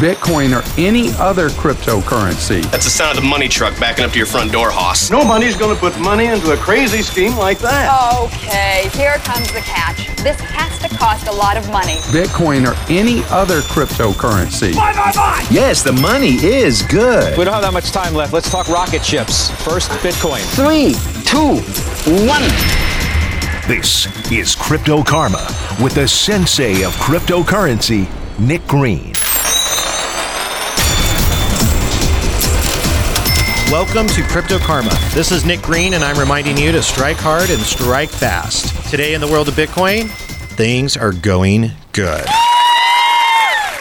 Bitcoin or any other cryptocurrency. That's the sound of the money truck backing up to your front door, Hoss. Nobody's going to put money into a crazy scheme like that. Okay, here comes the catch. This has to cost a lot of money. Bitcoin or any other cryptocurrency. Bye, bye, bye. Yes, the money is good. We don't have that much time left. Let's talk rocket ships. First, Bitcoin. Three, two, one. This is Crypto Karma with the sensei of cryptocurrency, Nick Green. Welcome to Crypto Karma. This is Nick Green, and I'm reminding you to strike hard and strike fast. Today in the world of Bitcoin, things are going good.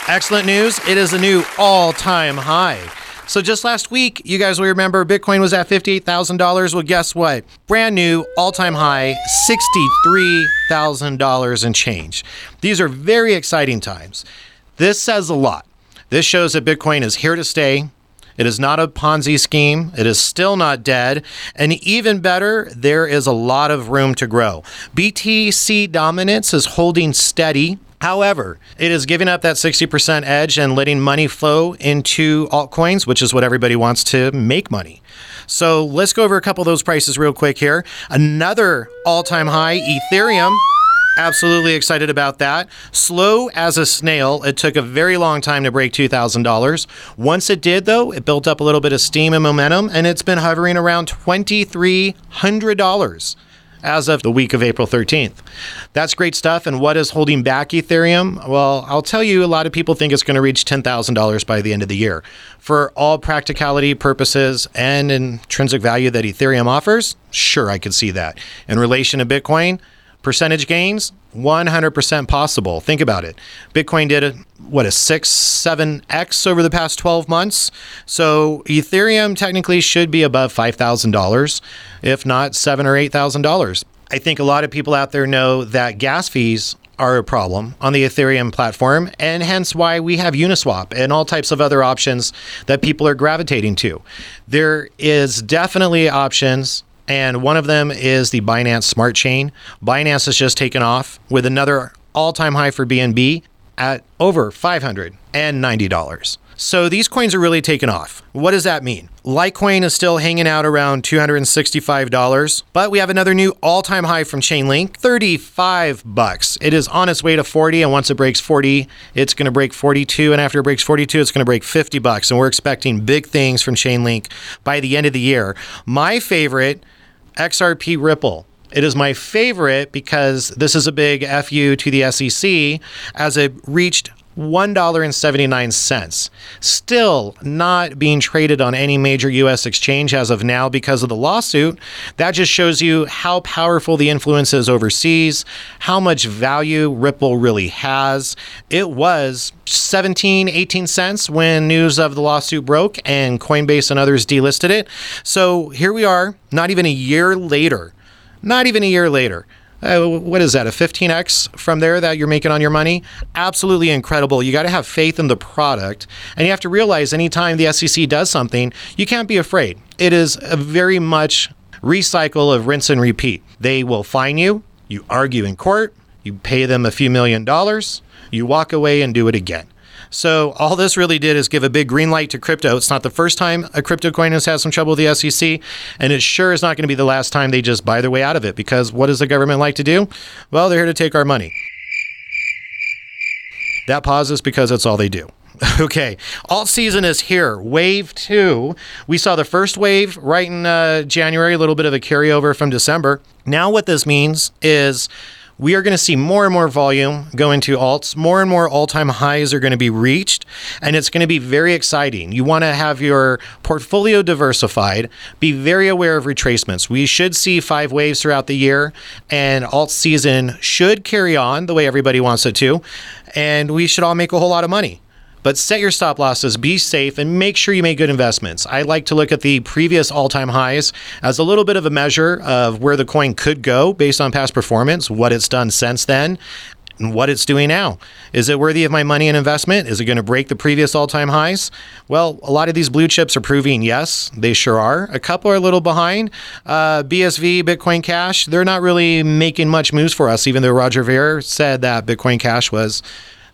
Excellent news. It is a new all time high. So just last week, you guys will remember Bitcoin was at $58,000. Well, guess what? Brand new all time high, $63,000 and change. These are very exciting times. This says a lot. This shows that Bitcoin is here to stay. It is not a Ponzi scheme. It is still not dead. And even better, there is a lot of room to grow. BTC dominance is holding steady. However, it is giving up that 60% edge and letting money flow into altcoins, which is what everybody wants to make money. So let's go over a couple of those prices real quick here. Another all time high, Ethereum. Absolutely excited about that. Slow as a snail. It took a very long time to break $2,000. Once it did, though, it built up a little bit of steam and momentum, and it's been hovering around $2,300 as of the week of April 13th. That's great stuff. And what is holding back Ethereum? Well, I'll tell you, a lot of people think it's going to reach $10,000 by the end of the year. For all practicality purposes and intrinsic value that Ethereum offers, sure, I could see that. In relation to Bitcoin, percentage gains? 100% possible. Think about it. Bitcoin did a what a 6 7x over the past 12 months. So ethereum technically should be above $5000 if not 7 or $8000 i think a lot of people out there know that gas fees are a problem on the Ethereum platform, and hence why we have Uniswap and all types of other options that people are gravitating to. There is definitely options and one of them is the Binance Smart Chain. Binance has just taken off with another all-time high for BNB at over $590. So these coins are really taking off. What does that mean? Litecoin is still hanging out around $265, but we have another new all-time high from Chainlink, 35 bucks. It is on its way to 40 and once it breaks 40, it's going to break 42 and after it breaks 42, it's going to break 50 bucks and we're expecting big things from Chainlink by the end of the year. My favorite XRP Ripple. It is my favorite because this is a big FU to the SEC as it reached $1.79. Still not being traded on any major US exchange as of now because of the lawsuit. That just shows you how powerful the influence is overseas, how much value Ripple really has. It was 17, 18 cents when news of the lawsuit broke and Coinbase and others delisted it. So here we are, not even a year later. Not even a year later uh, what is that, a 15x from there that you're making on your money? Absolutely incredible. You got to have faith in the product. And you have to realize anytime the SEC does something, you can't be afraid. It is a very much recycle of rinse and repeat. They will fine you, you argue in court, you pay them a few million dollars, you walk away and do it again. So all this really did is give a big green light to crypto. It's not the first time a crypto coin has had some trouble with the SEC, and it sure is not going to be the last time they just buy their way out of it. Because what does the government like to do? Well, they're here to take our money. That pauses because that's all they do. Okay, alt season is here. Wave two. We saw the first wave right in uh, January, a little bit of a carryover from December. Now, what this means is we are going to see more and more volume go into alts. More and more all time highs are going to be reached, and it's going to be very exciting. You want to have your portfolio diversified, be very aware of retracements. We should see five waves throughout the year, and alt season should carry on the way everybody wants it to, and we should all make a whole lot of money but set your stop losses, be safe, and make sure you make good investments. I like to look at the previous all time highs as a little bit of a measure of where the coin could go based on past performance, what it's done since then. And what it's doing now. Is it worthy of my money and investment? Is it going to break the previous all time highs? Well, a lot of these blue chips are proving yes, they sure are. A couple are a little behind. Uh, BSV, Bitcoin Cash, they're not really making much moves for us, even though Roger Ver said that Bitcoin Cash was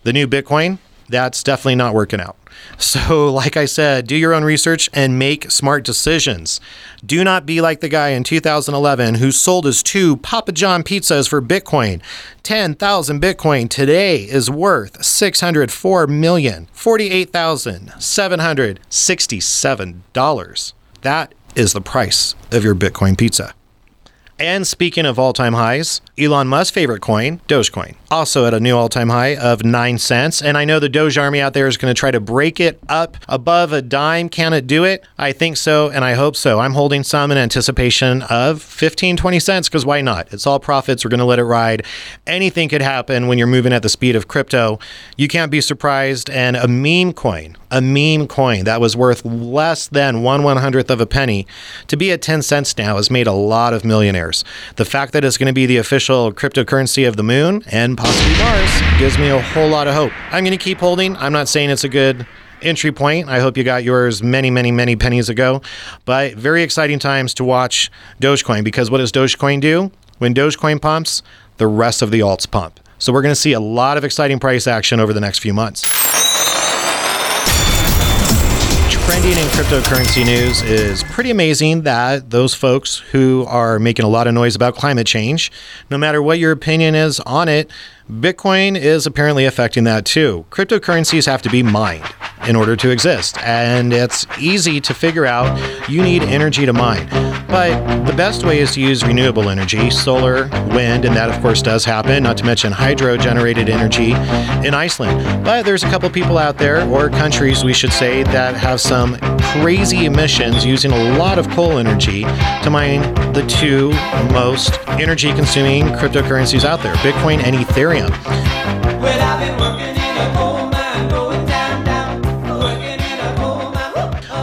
the new Bitcoin that's definitely not working out. So, like I said, do your own research and make smart decisions. Do not be like the guy in 2011 who sold his two Papa John pizzas for Bitcoin. 10,000 Bitcoin today is worth 604 million, 48,767 dollars. That is the price of your Bitcoin pizza. And speaking of all time highs, Elon Musk's favorite coin, Dogecoin, also at a new all time high of 9 cents. And I know the Doge army out there is going to try to break it up above a dime. Can it do it? I think so, and I hope so. I'm holding some in anticipation of 15, 20 cents because why not? It's all profits. We're going to let it ride. Anything could happen when you're moving at the speed of crypto. You can't be surprised. And a meme coin, a meme coin that was worth less than one one hundredth of a penny to be at 10 cents now has made a lot of millionaires. The fact that it's going to be the official cryptocurrency of the moon and possibly Mars gives me a whole lot of hope. I'm going to keep holding. I'm not saying it's a good entry point. I hope you got yours many, many, many pennies ago. But very exciting times to watch Dogecoin because what does Dogecoin do? When Dogecoin pumps, the rest of the alts pump. So we're going to see a lot of exciting price action over the next few months. Trending in cryptocurrency news is pretty amazing that those folks who are making a lot of noise about climate change, no matter what your opinion is on it, Bitcoin is apparently affecting that too. Cryptocurrencies have to be mined in order to exist, and it's easy to figure out you need energy to mine. But the best way is to use renewable energy, solar, wind, and that of course does happen, not to mention hydro generated energy in Iceland. But there's a couple people out there, or countries we should say, that have some crazy emissions using a lot of coal energy to mine the two most energy consuming cryptocurrencies out there Bitcoin and Ethereum.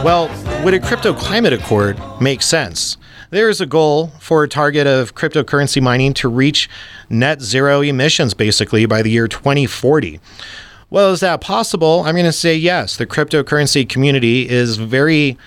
Well, would a crypto climate accord make sense? There is a goal for a target of cryptocurrency mining to reach net zero emissions basically by the year 2040. Well, is that possible? I'm going to say yes. The cryptocurrency community is very,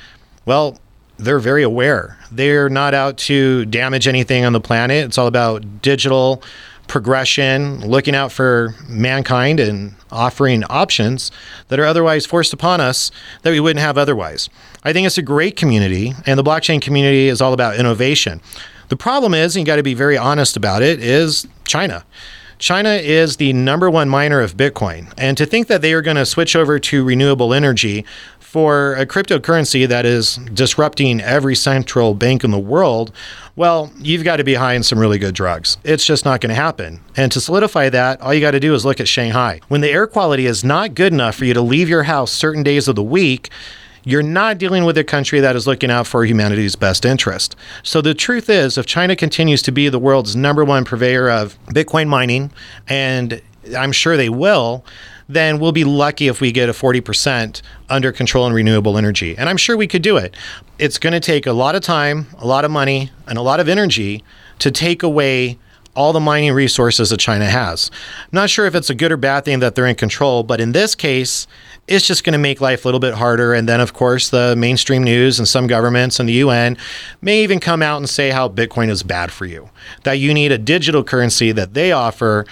well, they're very aware. They're not out to damage anything on the planet. It's all about digital progression, looking out for mankind and offering options that are otherwise forced upon us that we wouldn't have otherwise. I think it's a great community, and the blockchain community is all about innovation. The problem is, and you got to be very honest about it, is China. China is the number one miner of Bitcoin. And to think that they are going to switch over to renewable energy for a cryptocurrency that is disrupting every central bank in the world, well, you've got to be high in some really good drugs. It's just not going to happen. And to solidify that, all you got to do is look at Shanghai. When the air quality is not good enough for you to leave your house certain days of the week, you're not dealing with a country that is looking out for humanity's best interest. So the truth is, if China continues to be the world's number one purveyor of Bitcoin mining, and I'm sure they will, then we'll be lucky if we get a 40% under control in renewable energy. And I'm sure we could do it. It's going to take a lot of time, a lot of money, and a lot of energy to take away all the mining resources that China has. not sure if it's a good or bad thing that they're in control, but in this case, it's just going to make life a little bit harder. And then, of course, the mainstream news and some governments and the UN may even come out and say how Bitcoin is bad for you, that you need a digital currency that they offer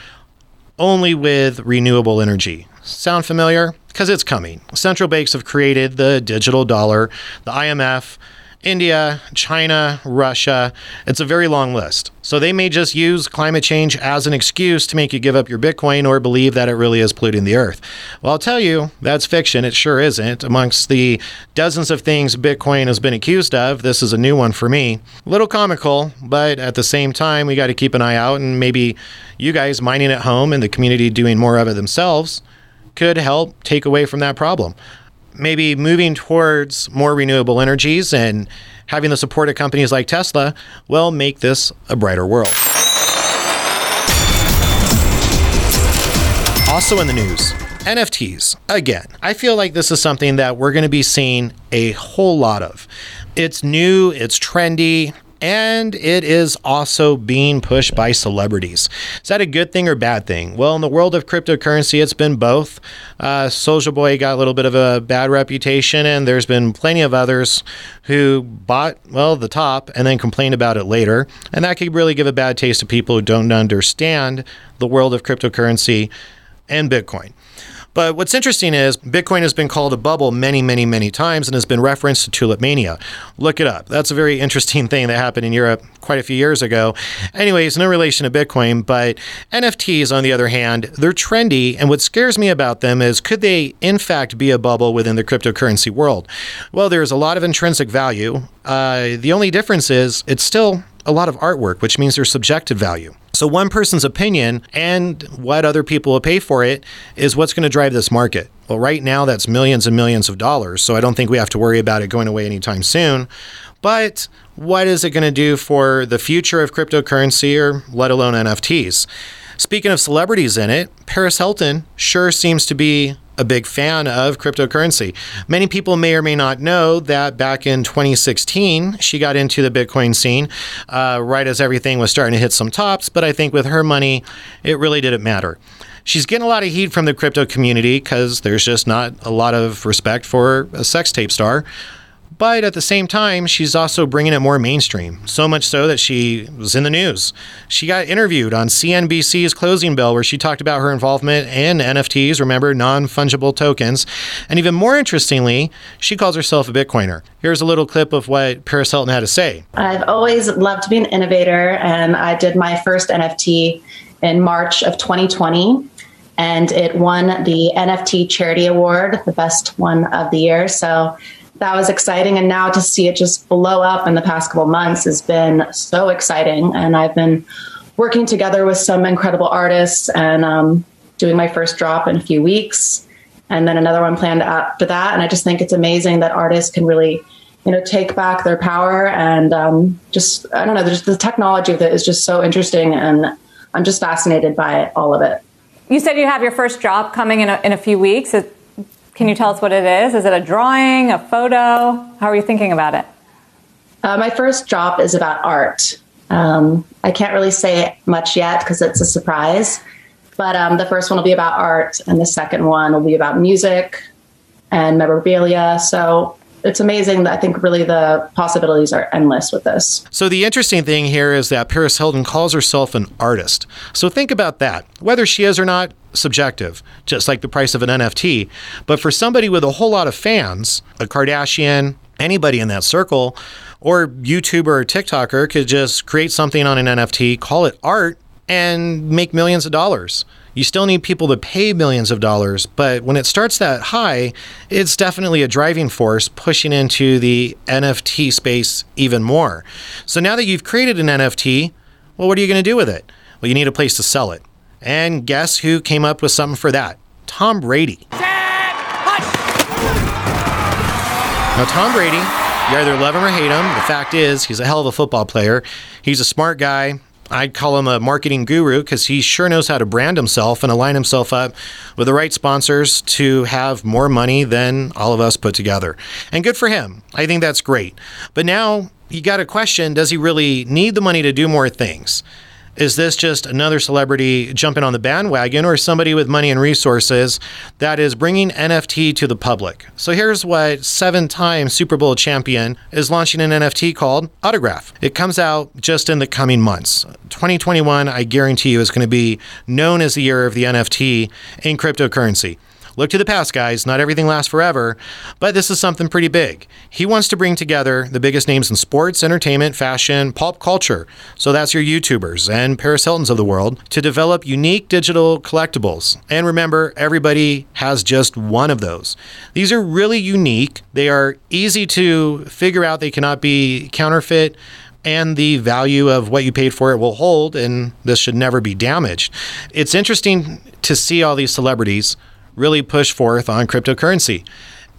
only with renewable energy. Sound familiar? Because it's coming. Central banks have created the digital dollar, the IMF, India, China, Russia. It's a very long list. So they may just use climate change as an excuse to make you give up your Bitcoin or believe that it really is polluting the earth. Well, I'll tell you, that's fiction. It sure isn't. Amongst the dozens of things Bitcoin has been accused of, this is a new one for me. A little comical, but at the same time, we got to keep an eye out and maybe you guys mining at home and the community doing more of it themselves could help take away from that problem maybe moving towards more renewable energies and having the support of companies like Tesla will make this a brighter world. Also in the news, NFTs. Again, I feel like this is something that we're going to be seeing a whole lot of. It's new, it's trendy, and it is also being pushed by celebrities. Is that a good thing or bad thing? Well, in the world of cryptocurrency, it's been both. Uh, Soulja Boy got a little bit of a bad reputation, and there's been plenty of others who bought, well, the top and then complained about it later. And that could really give a bad taste to people who don't understand the world of cryptocurrency and Bitcoin. But what's interesting is Bitcoin has been called a bubble many, many, many times and has been referenced to tulip mania. Look it up. That's a very interesting thing that happened in Europe quite a few years ago. Anyways, no relation to Bitcoin, but NFTs, on the other hand, they're trendy. And what scares me about them is could they, in fact, be a bubble within the cryptocurrency world? Well, there's a lot of intrinsic value. Uh, the only difference is it's still a lot of artwork, which means there's subjective value. So, one person's opinion and what other people will pay for it is what's going to drive this market. Well, right now, that's millions and millions of dollars. So, I don't think we have to worry about it going away anytime soon. But what is it going to do for the future of cryptocurrency or let alone NFTs? Speaking of celebrities in it, Paris Hilton sure seems to be a big fan of cryptocurrency. Many people may or may not know that back in 2016, she got into the Bitcoin scene uh, right as everything was starting to hit some tops. But I think with her money, it really didn't matter. She's getting a lot of heat from the crypto community because there's just not a lot of respect for a sex tape star. But at the same time, she's also bringing it more mainstream, so much so that she was in the news. She got interviewed on CNBC's Closing Bell, where she talked about her involvement in NFTs, remember, non fungible tokens. And even more interestingly, she calls herself a Bitcoiner. Here's a little clip of what Paris Hilton had to say. I've always loved to be an innovator, and I did my first NFT in March of 2020 and it won the NFT Charity Award, the best one of the year. So that was exciting. And now to see it just blow up in the past couple months has been so exciting. And I've been working together with some incredible artists and um, doing my first drop in a few weeks, and then another one planned after that. And I just think it's amazing that artists can really, you know, take back their power and um, just I don't know, just the technology of it is just so interesting, and I'm just fascinated by all of it. You said you have your first drop coming in a, in a few weeks. Can you tell us what it is? Is it a drawing, a photo? How are you thinking about it? Uh, my first drop is about art. Um, I can't really say much yet because it's a surprise. But um, the first one will be about art, and the second one will be about music and memorabilia. So it's amazing. That I think really the possibilities are endless with this. So the interesting thing here is that Paris Hilton calls herself an artist. So think about that. Whether she is or not, subjective, just like the price of an NFT. But for somebody with a whole lot of fans, a Kardashian, anybody in that circle, or YouTuber or TikToker could just create something on an NFT, call it art, and make millions of dollars. You still need people to pay millions of dollars, but when it starts that high, it's definitely a driving force pushing into the NFT space even more. So now that you've created an NFT, well, what are you going to do with it? Well, you need a place to sell it. And guess who came up with something for that? Tom Brady. Now, Tom Brady, you either love him or hate him. The fact is, he's a hell of a football player. He's a smart guy. I'd call him a marketing guru because he sure knows how to brand himself and align himself up with the right sponsors to have more money than all of us put together. And good for him. I think that's great. But now you got a question does he really need the money to do more things? Is this just another celebrity jumping on the bandwagon or somebody with money and resources that is bringing NFT to the public? So here's what seven time Super Bowl champion is launching an NFT called Autograph. It comes out just in the coming months. 2021, I guarantee you, is going to be known as the year of the NFT in cryptocurrency. Look to the past, guys. Not everything lasts forever, but this is something pretty big. He wants to bring together the biggest names in sports, entertainment, fashion, pop culture. So that's your YouTubers and Paris Hiltons of the world to develop unique digital collectibles. And remember, everybody has just one of those. These are really unique. They are easy to figure out. They cannot be counterfeit and the value of what you paid for it will hold, and this should never be damaged. It's interesting to see all these celebrities really push forth on cryptocurrency.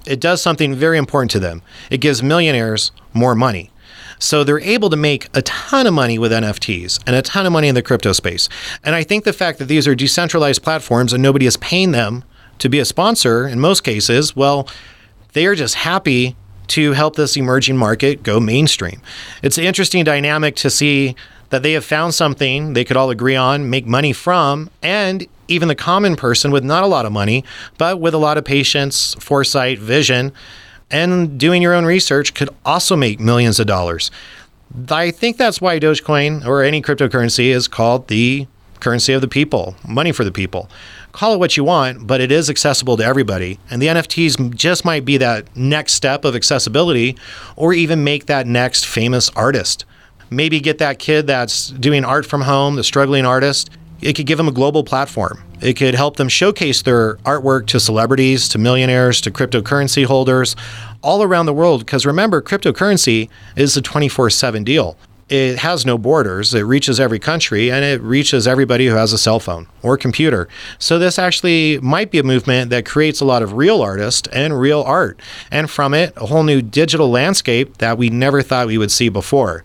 It does something very important to them. It gives millionaires more money. So they're able to make a ton of money with NFTs and a ton of money in the crypto space. And I think the fact that these are decentralized platforms and nobody is paying them to be a sponsor in most cases, well, they are just happy to help this emerging market go mainstream. It's an interesting dynamic to see that they have found something they could all agree on, make money from, and even the common person with not a lot of money, but with a lot of patience, foresight, vision, and doing your own research could also make millions of dollars. I think that's why Dogecoin or any cryptocurrency is called the currency of the people, money for the people. call it what you want, but it is accessible to everybody. And the NFTs just might be that next step of accessibility or even make that next famous artist. Maybe get that kid that's doing art from home, the struggling artist. It could give them a global platform. It could help them showcase their artwork to celebrities, to millionaires, to cryptocurrency holders all around the world. Because remember, cryptocurrency is a 24 7 deal it has no borders. It reaches every country and it reaches everybody who has a cell phone or computer. So, this actually might be a movement that creates a lot of real artists and real art. And from it, a whole new digital landscape that we never thought we would see before.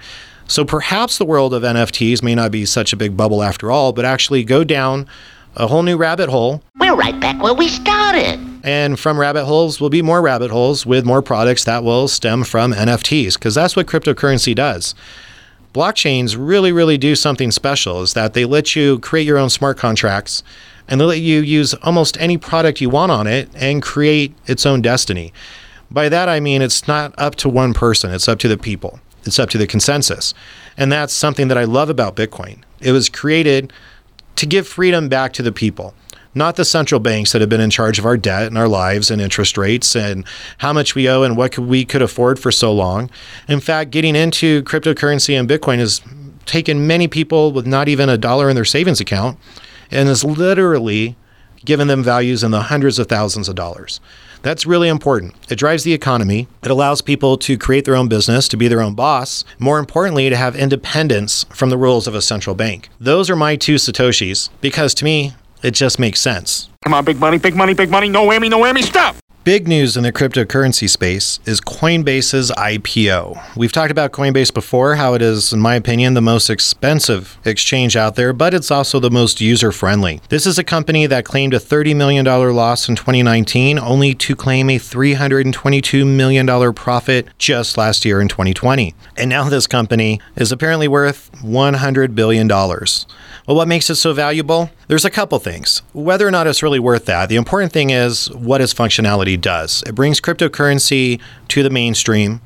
So, perhaps the world of NFTs may not be such a big bubble after all, but actually go down a whole new rabbit hole. We're right back where we started. And from rabbit holes will be more rabbit holes with more products that will stem from NFTs, because that's what cryptocurrency does blockchains really, really do something special is that they let you create your own smart contracts and they let you use almost any product you want on it and create its own destiny. By that, I mean it's not up to one person, it's up to the people, it's up to the consensus. And that's something that I love about Bitcoin. It was created to give freedom back to the people not the central banks that have been in charge of our debt and our lives and interest rates and how much we owe and what we could afford for so long. In fact, getting into cryptocurrency and Bitcoin has taken many people with not even a dollar in their savings account and has literally given them values in the hundreds of thousands of dollars. That's really important. It drives the economy. It allows people to create their own business, to be their own boss. More importantly, to have independence from the rules of a central bank. Those are my two Satoshis because to me, it just makes sense. Come on, big money, big money, big money. No whammy, no whammy. Stop. Big news in the cryptocurrency space is Coinbase's IPO. We've talked about Coinbase before, how it is, in my opinion, the most expensive exchange out there, but it's also the most user friendly. This is a company that claimed a $30 million loss in 2019, only to claim a $322 million profit just last year in 2020. And now this company is apparently worth $100 billion. Well, what makes it so valuable? There's a couple things. Whether or not it's really worth that, the important thing is what its functionality does. It brings cryptocurrency to the mainstream.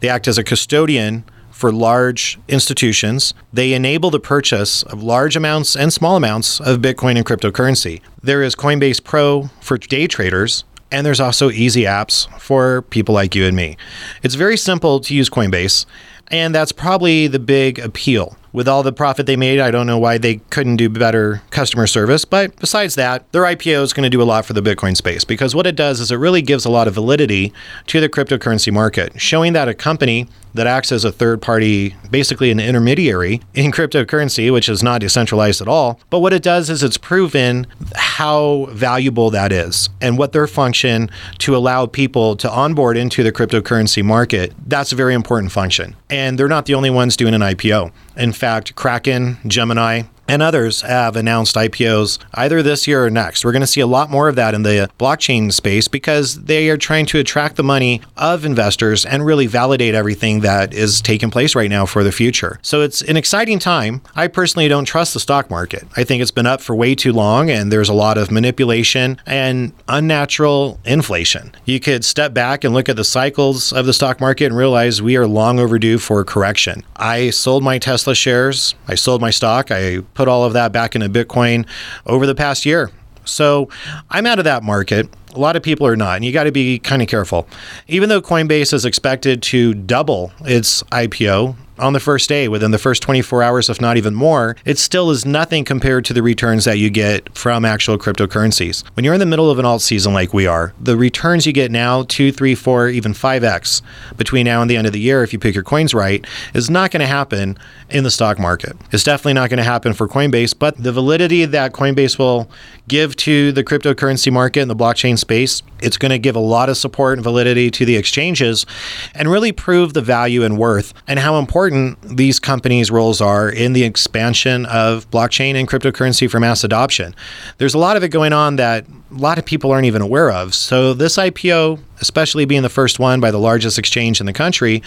They act as a custodian for large institutions. They enable the purchase of large amounts and small amounts of Bitcoin and cryptocurrency. There is Coinbase Pro for day traders, and there's also easy apps for people like you and me. It's very simple to use Coinbase, and that's probably the big appeal with all the profit they made, I don't know why they couldn't do better customer service. But besides that, their IPO is going to do a lot for the Bitcoin space because what it does is it really gives a lot of validity to the cryptocurrency market, showing that a company that acts as a third party, basically an intermediary in cryptocurrency, which is not decentralized at all. But what it does is it's proven how valuable that is and what their function to allow people to onboard into the cryptocurrency market. That's a very important function. And they're not the only ones doing an IPO. In fact, Kraken, Gemini, and others have announced IPOs either this year or next. We're going to see a lot more of that in the blockchain space because they are trying to attract the money of investors and really validate everything that is taking place right now for the future. So it's an exciting time. I personally don't trust the stock market. I think it's been up for way too long and there's a lot of manipulation and unnatural inflation. You could step back and look at the cycles of the stock market and realize we are long overdue for correction. I sold my Tesla shares, I sold my stock, I put all of that back into Bitcoin over the past year. So I'm out of that market. A lot of people are not, and you got to be kind of careful. Even though Coinbase is expected to double its IPO on the first day, within the first 24 hours, if not even more, it still is nothing compared to the returns that you get from actual cryptocurrencies. When you're in the middle of an alt season like we are, the returns you get now, two, three, four, even 5x between now and the end of the year, if you pick your coins right, is not going to happen in the stock market. It's definitely not going to happen for Coinbase, but the validity that Coinbase will give to the cryptocurrency market and the blockchain space, it's going to give a lot of support and validity to the exchanges and really prove the value and worth and how important these companies' roles are in the expansion of blockchain and cryptocurrency for mass adoption. There's a lot of it going on that a lot of people aren't even aware of. So, this IPO, especially being the first one by the largest exchange in the country,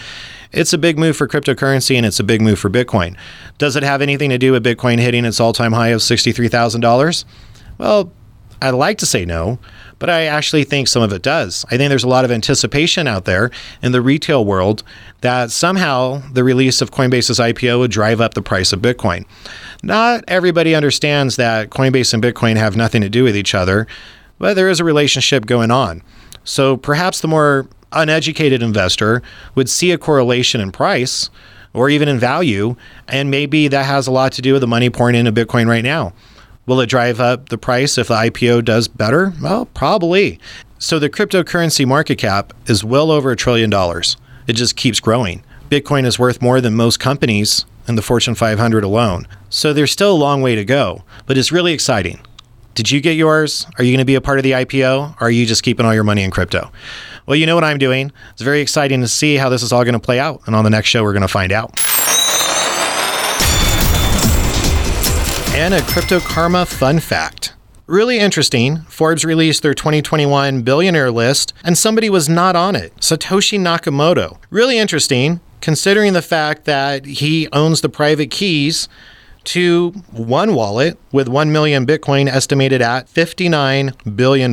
it's a big move for cryptocurrency and it's a big move for Bitcoin. Does it have anything to do with Bitcoin hitting its all time high of $63,000? Well, I'd like to say no, but I actually think some of it does. I think there's a lot of anticipation out there in the retail world that somehow the release of Coinbase's IPO would drive up the price of Bitcoin. Not everybody understands that Coinbase and Bitcoin have nothing to do with each other, but there is a relationship going on. So perhaps the more uneducated investor would see a correlation in price or even in value, and maybe that has a lot to do with the money pouring into Bitcoin right now. Will it drive up the price if the IPO does better? Well, probably. So the cryptocurrency market cap is well over a trillion dollars. It just keeps growing. Bitcoin is worth more than most companies in the Fortune 500 alone. So there's still a long way to go, but it's really exciting. Did you get yours? Are you going to be a part of the IPO? Or are you just keeping all your money in crypto? Well, you know what I'm doing. It's very exciting to see how this is all going to play out. And on the next show, we're going to find out. And a Crypto Karma fun fact. Really interesting. Forbes released their 2021 billionaire list, and somebody was not on it Satoshi Nakamoto. Really interesting, considering the fact that he owns the private keys to one wallet with 1 million Bitcoin estimated at $59 billion.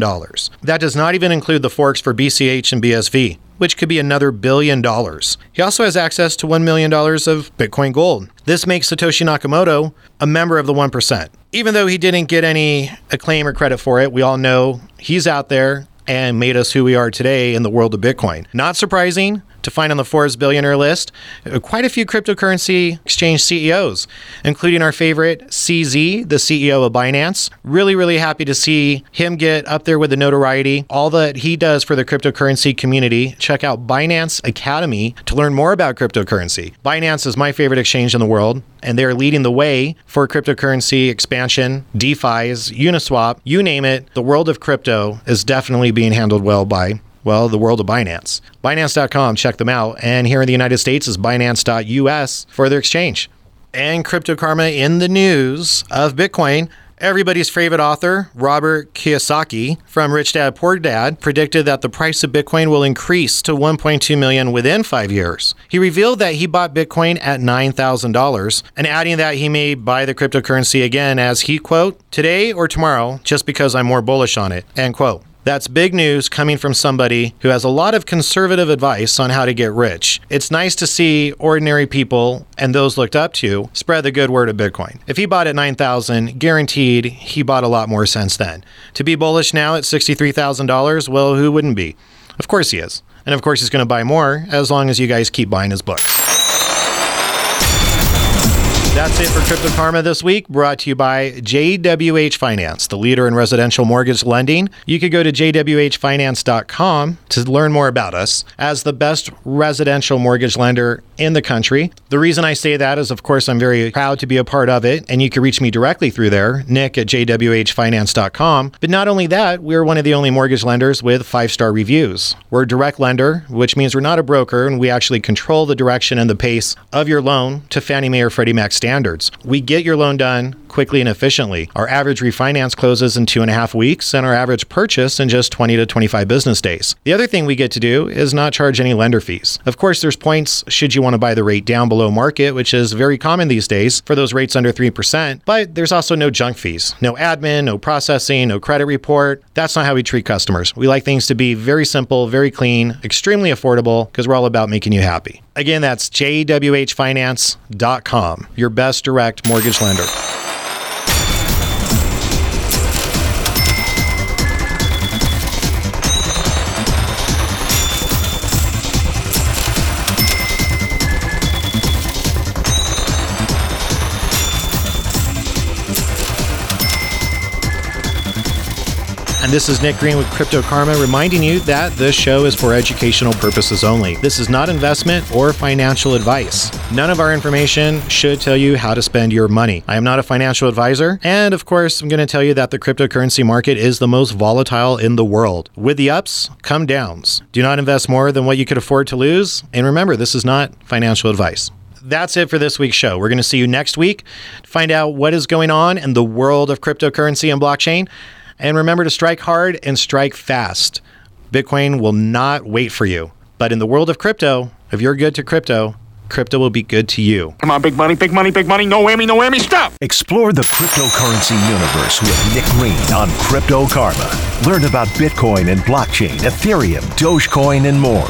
That does not even include the forks for BCH and BSV, which could be another billion dollars. He also has access to $1 million of Bitcoin Gold. This makes Satoshi Nakamoto a member of the 1%. Even though he didn't get any acclaim or credit for it, we all know he's out there and made us who we are today in the world of Bitcoin. Not surprising, to find on the Forbes billionaire list uh, quite a few cryptocurrency exchange CEOs, including our favorite CZ, the CEO of Binance. Really, really happy to see him get up there with the notoriety. All that he does for the cryptocurrency community. Check out Binance Academy to learn more about cryptocurrency. Binance is my favorite exchange in the world, and they're leading the way for cryptocurrency expansion, DeFi's, Uniswap, you name it. The world of crypto is definitely being handled well by well, the world of Binance. Binance.com, check them out. And here in the United States is Binance.us for their exchange. And Crypto Karma in the news of Bitcoin. Everybody's favorite author, Robert Kiyosaki from Rich Dad Poor Dad, predicted that the price of Bitcoin will increase to 1.2 million within 5 years. He revealed that he bought Bitcoin at $9,000 and adding that he may buy the cryptocurrency again as he quote, "today or tomorrow just because I'm more bullish on it." End quote. That's big news coming from somebody who has a lot of conservative advice on how to get rich. It's nice to see ordinary people and those looked up to spread the good word of Bitcoin. If he bought at 9,000, guaranteed he bought a lot more since then. To be bullish now at $63,000, well, who wouldn't be? Of course he is. And of course he's going to buy more as long as you guys keep buying his books. That's it for Crypto Karma this week, brought to you by JWH Finance, the leader in residential mortgage lending. You could go to jwhfinance.com to learn more about us as the best residential mortgage lender in the country. The reason I say that is, of course, I'm very proud to be a part of it, and you can reach me directly through there, nick at jwhfinance.com. But not only that, we're one of the only mortgage lenders with five star reviews. We're a direct lender, which means we're not a broker, and we actually control the direction and the pace of your loan to Fannie Mae or Freddie Mac standards standards. We get your loan done quickly and efficiently. Our average refinance closes in two and a half weeks, and our average purchase in just 20 to 25 business days. The other thing we get to do is not charge any lender fees. Of course, there's points should you want to buy the rate down below market, which is very common these days for those rates under 3%, but there's also no junk fees, no admin, no processing, no credit report. That's not how we treat customers. We like things to be very simple, very clean, extremely affordable because we're all about making you happy. Again, that's jwhfinance.com, your best direct mortgage lender. And this is Nick Green with Crypto Karma reminding you that this show is for educational purposes only. This is not investment or financial advice. None of our information should tell you how to spend your money. I am not a financial advisor. And of course, I'm going to tell you that the cryptocurrency market is the most volatile in the world. With the ups, come downs. Do not invest more than what you could afford to lose. And remember, this is not financial advice that's it for this week's show. We're going to see you next week find out what is going on in the world of cryptocurrency and blockchain. And remember to strike hard and strike fast. Bitcoin will not wait for you. But in the world of crypto, if you're good to crypto, crypto will be good to you. Come on, big money, big money, big money. No whammy, no whammy. Stop. Explore the cryptocurrency universe with Nick Green on Crypto Karma. Learn about Bitcoin and blockchain, Ethereum, Dogecoin, and more.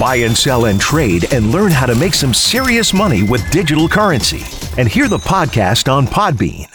Buy and sell and trade and learn how to make some serious money with digital currency. And hear the podcast on Podbean.